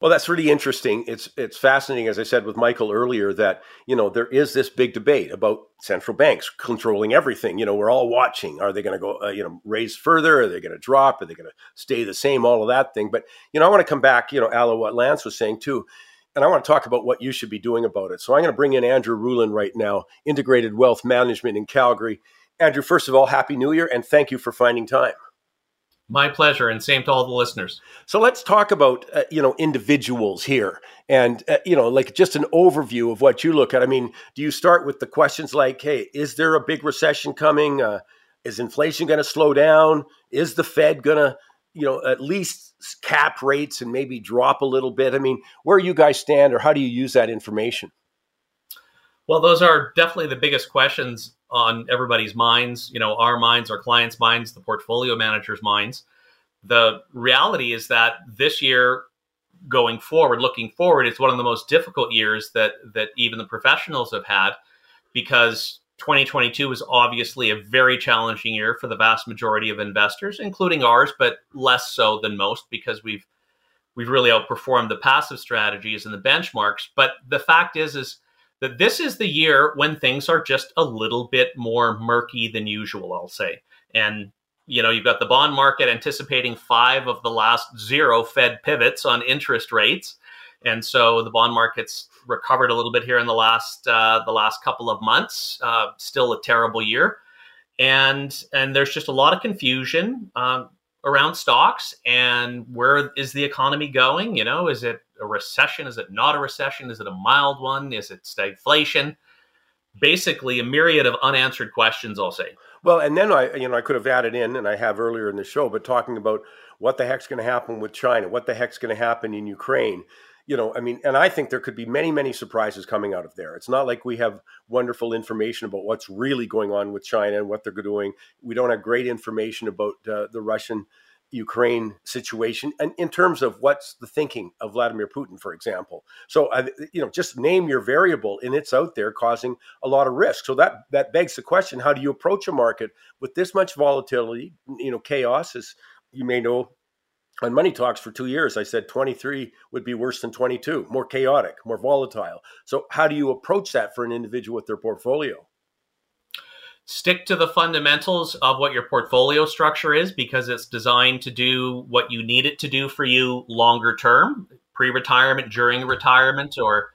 Well, that's really interesting. It's it's fascinating, as I said with Michael earlier, that you know there is this big debate about central banks controlling everything. You know, we're all watching. Are they going to go, uh, you know, raise further? Are they going to drop? Are they going to stay the same? All of that thing. But you know, I want to come back. You know, Alla, what Lance was saying too, and I want to talk about what you should be doing about it. So I'm going to bring in Andrew Ruhland right now, Integrated Wealth Management in Calgary. Andrew, first of all, Happy New Year, and thank you for finding time. My pleasure, and same to all the listeners. So let's talk about uh, you know individuals here, and uh, you know like just an overview of what you look at. I mean, do you start with the questions like, "Hey, is there a big recession coming? Uh, is inflation going to slow down? Is the Fed going to you know at least cap rates and maybe drop a little bit?" I mean, where you guys stand, or how do you use that information? Well, those are definitely the biggest questions on everybody's minds, you know, our minds, our clients' minds, the portfolio managers' minds. The reality is that this year going forward, looking forward, it's one of the most difficult years that that even the professionals have had because 2022 was obviously a very challenging year for the vast majority of investors, including ours, but less so than most because we've we've really outperformed the passive strategies and the benchmarks. But the fact is is that this is the year when things are just a little bit more murky than usual, I'll say. And, you know, you've got the bond market anticipating five of the last zero Fed pivots on interest rates. And so the bond market's recovered a little bit here in the last uh, the last couple of months. Uh, still a terrible year, and and there's just a lot of confusion um, around stocks and where is the economy going? You know, is it a recession? Is it not a recession? Is it a mild one? Is it stagflation? Basically, a myriad of unanswered questions. I'll say. Well, and then I, you know, I could have added in, and I have earlier in the show, but talking about what the heck's going to happen with China, what the heck's going to happen in Ukraine. You know, I mean, and I think there could be many, many surprises coming out of there. It's not like we have wonderful information about what's really going on with China and what they're doing. We don't have great information about uh, the Russian Ukraine situation, and in terms of what's the thinking of Vladimir Putin, for example. So, uh, you know, just name your variable, and it's out there causing a lot of risk. So that that begs the question: How do you approach a market with this much volatility? You know, chaos, as you may know. On Money Talks for two years, I said 23 would be worse than 22, more chaotic, more volatile. So, how do you approach that for an individual with their portfolio? Stick to the fundamentals of what your portfolio structure is because it's designed to do what you need it to do for you longer term, pre-retirement, during retirement, or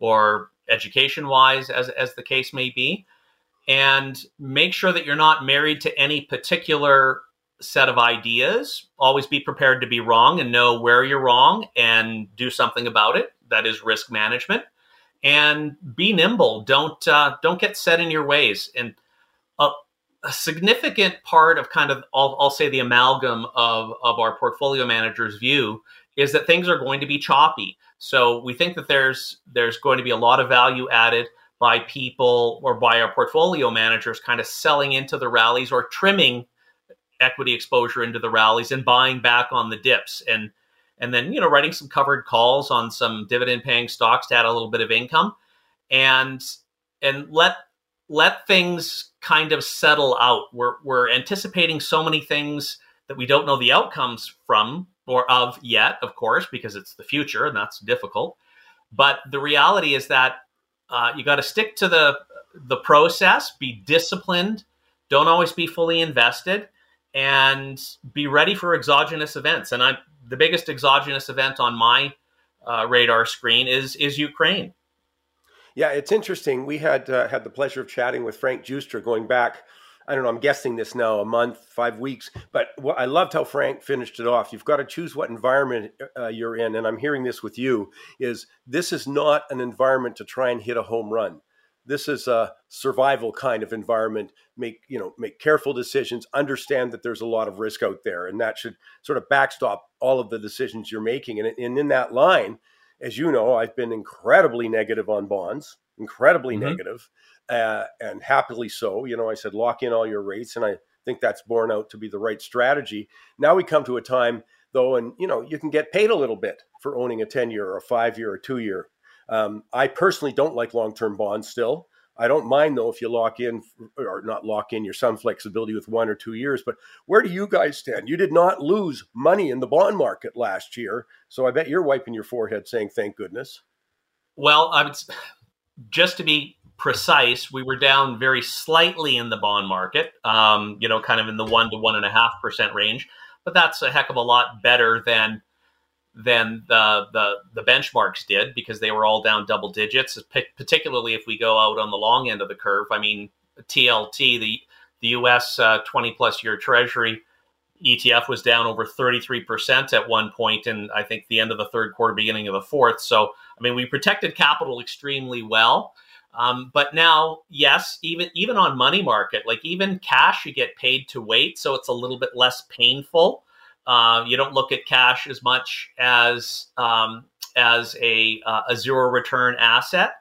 or education wise, as as the case may be. And make sure that you're not married to any particular set of ideas. Always be prepared to be wrong and know where you're wrong and do something about it. That is risk management. And be nimble. Don't uh, don't get set in your ways. And a significant part of kind of I'll, I'll say the amalgam of of our portfolio manager's view is that things are going to be choppy. So we think that there's there's going to be a lot of value added by people or by our portfolio managers kind of selling into the rallies or trimming equity exposure into the rallies and buying back on the dips and and then you know writing some covered calls on some dividend paying stocks to add a little bit of income and and let let things kind of settle out. We're, we're anticipating so many things that we don't know the outcomes from or of yet, of course, because it's the future and that's difficult. But the reality is that uh, you got to stick to the the process, be disciplined, don't always be fully invested, and be ready for exogenous events. And I, the biggest exogenous event on my uh, radar screen is is Ukraine. Yeah, it's interesting. We had uh, had the pleasure of chatting with Frank Giustra going back. I don't know. I'm guessing this now a month, five weeks. But I loved how Frank finished it off. You've got to choose what environment uh, you're in, and I'm hearing this with you. Is this is not an environment to try and hit a home run. This is a survival kind of environment. Make you know, make careful decisions. Understand that there's a lot of risk out there, and that should sort of backstop all of the decisions you're making. And, and in that line, as you know, I've been incredibly negative on bonds, incredibly mm-hmm. negative, uh, and happily so. You know, I said lock in all your rates, and I think that's borne out to be the right strategy. Now we come to a time though, and you know, you can get paid a little bit for owning a ten year or a five year or two year. Um, I personally don't like long term bonds still. I don't mind though if you lock in or not lock in your some flexibility with one or two years. But where do you guys stand? You did not lose money in the bond market last year, so I bet you're wiping your forehead saying thank goodness. Well, I would just to be precise, we were down very slightly in the bond market. Um, you know, kind of in the one to one and a half percent range, but that's a heck of a lot better than than the, the the benchmarks did because they were all down double digits. Particularly if we go out on the long end of the curve. I mean, TLT, the the U.S. Uh, 20 plus year Treasury ETF was down over 33% at one and I think the end of the third quarter, beginning of the fourth. So I mean, we protected capital extremely well. Um, but now, yes, even even on money market, like even cash, you get paid to wait, so it's a little bit less painful. Uh, you don't look at cash as much as um, as a uh, a zero return asset,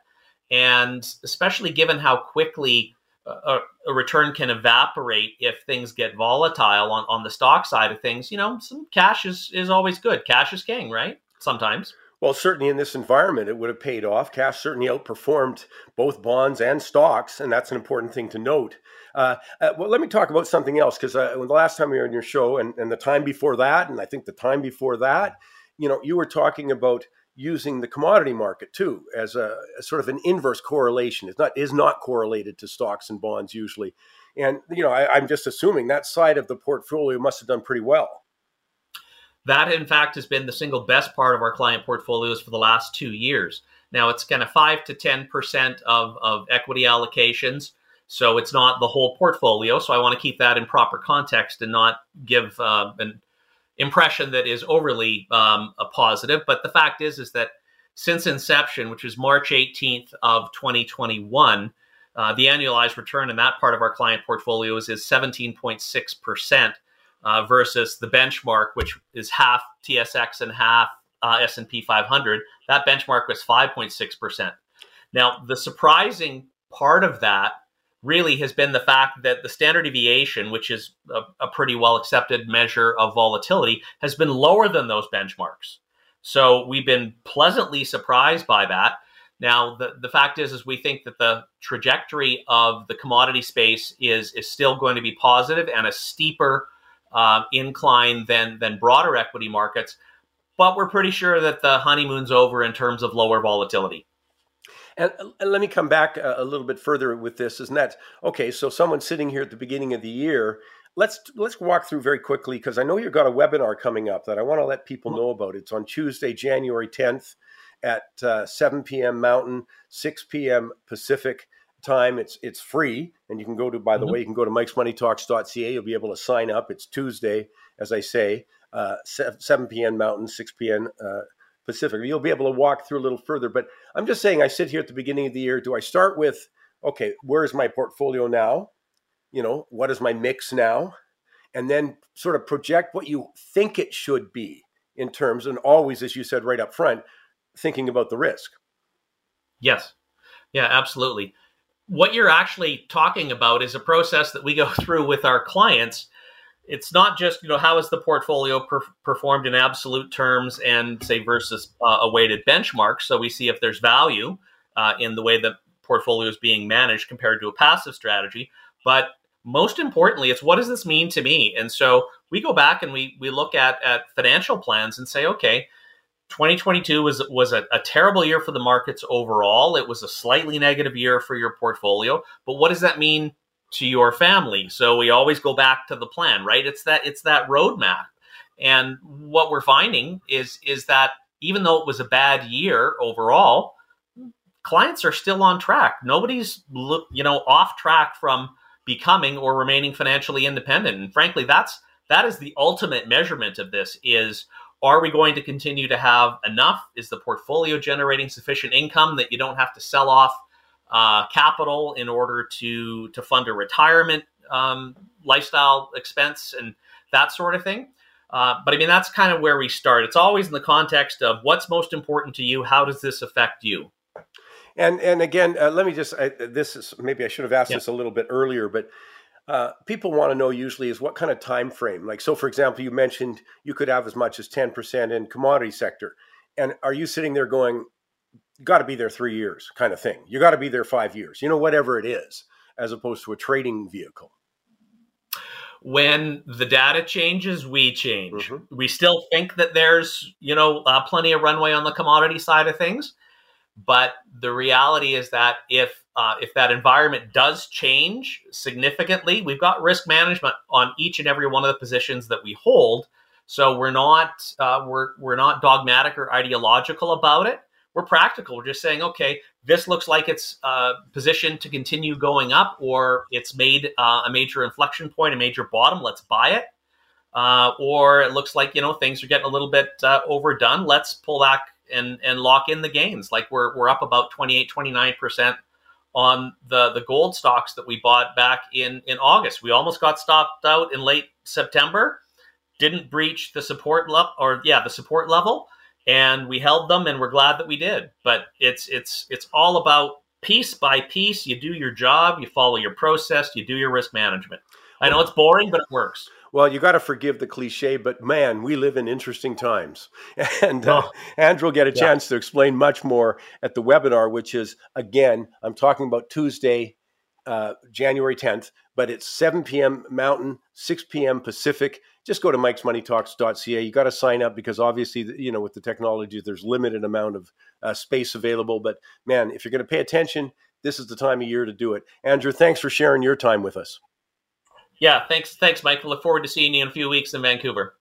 and especially given how quickly a, a, return can evaporate if things get volatile on, on the stock side of things. You know, some cash is is always good. Cash is king, right? Sometimes. Well, certainly in this environment, it would have paid off. Cash certainly outperformed both bonds and stocks, and that's an important thing to note. Uh, uh, well, let me talk about something else because uh, the last time we were on your show, and, and the time before that, and I think the time before that, you know, you were talking about using the commodity market too as a, sort of an inverse correlation. It's not is not correlated to stocks and bonds usually, and you know, I, I'm just assuming that side of the portfolio must have done pretty well. That, in fact, has been the single best part of our client portfolios for the last two years. Now, it's kind of 5 to 10% of, of equity allocations. So it's not the whole portfolio. So I want to keep that in proper context and not give uh, an impression that is overly um, a positive. But the fact is, is that since inception, which was March 18th of 2021, uh, the annualized return in that part of our client portfolios is 17.6 percent uh, versus the benchmark, which is half TSX and half uh, S&P 500. That benchmark was 5.6%. Now, the surprising part of that really has been the fact that the standard deviation, which is a, a pretty well accepted measure of volatility, has been lower than those benchmarks. So we've been pleasantly surprised by that. Now, the, the fact is, is we think that the trajectory of the commodity space is, is still going to be positive and a steeper uh, incline than than broader equity markets. But we're pretty sure that the honeymoon's over in terms of lower volatility. And, and let me come back a, a, little bit further with this. Isn't that okay? So someone sitting here at the beginning of the year, let's let's walk through very quickly because I know you've got a webinar coming up that I want to let people know about. It's on Tuesday, January 10th at uh, 7 p.m. Mountain, 6 p.m. Pacific time. It's it's free, and you can go to. By the mm-hmm. way, you can go to Mike's Money mikesmoneytalks.ca. You'll be able to sign up. It's Tuesday, as I say, uh, 7 p.m. Mountain, 6 p.m. Uh, Pacific. You'll be able to walk through a little further. But I'm just saying, I sit here at the beginning of the year. Do I start with, okay, where's my portfolio now? You know, what is my mix now? And then sort of project what you think it should be in terms, and always, as you said right up front, thinking about the risk. Yes. Yeah, absolutely what you're actually talking about is a process that we go through with our clients. It's not just you know how is the portfolio per- performed in absolute terms and say versus uh, a weighted benchmark. So we see if there's value uh, in the way the portfolio is being managed compared to a passive strategy. But most importantly, it's what does this mean to me? And so we go back and we we look at at financial plans and say, okay, 2022 was was a, a, terrible year for the markets overall. It was a slightly negative year for your portfolio, but what does that mean to your family? So we always go back to the plan, right? It's that it's that roadmap. And what we're finding is is that even though it was a bad year overall, clients are still on track. Nobody's you know off track from becoming or remaining financially independent. And frankly, that's that is the ultimate measurement of this is are we going to continue to have enough? Is the portfolio generating sufficient income that you don't have to sell off uh, capital in order to to fund a retirement um, lifestyle expense and that sort of thing? Uh, but I mean, that's kind of where we start. It's always in the context of what's most important to you. How does this affect you? And and again, uh, let me just I, this is maybe I should have asked this a little bit earlier, but uh, people want to know usually is what kind of time frame. Like, so for example, you mentioned you could have as much as ten percent in commodity sector, and are you sitting there going, got to be there three years, kind of thing. You got to be there five years, you know, whatever it is, as opposed to a trading vehicle. When the data changes, we change. Mm-hmm. We still think that there's, you know, uh, plenty of runway on the commodity side of things, but the reality is that if uh, if that environment does change significantly, we've got risk management on each and every one of the positions that we hold. So we're not uh, we're we're not dogmatic or ideological about it. We're practical. We're just saying, okay, this looks like it's uh, positioned to continue going up, or it's made uh, a major inflection point, a major bottom. Let's buy it. Uh, or it looks like you know things are getting a little bit uh, overdone. Let's pull back and and lock in the gains. Like we're we're up about 28, 29 percent on the the gold stocks that we bought back in in August. We almost got stopped out in late September, didn't breach the support level or yeah the support level, and we held them, and we're glad that we did. But it's it's it's all about piece by piece. You do your job, you follow your process, you do your risk management. I know it's boring, but it works. Well, you got to forgive the cliche, but man, we live in interesting times. And uh, oh. Andrew will get a yeah. chance to explain much more at the webinar, which is, again, I'm talking about Tuesday, uh, January 10th, but it's 7 p.m. Mountain, 6 p.m. Pacific. Just go to mikesmoneytalks.ca. You got to sign up because obviously, you know, with the technology, there's limited amount of uh, space available. But man, if you're going to pay attention, this is the time of year to do it. Andrew, thanks for sharing your time with us. Yeah, thanks, thanks, Mike. Look forward to seeing you in a few weeks in Vancouver.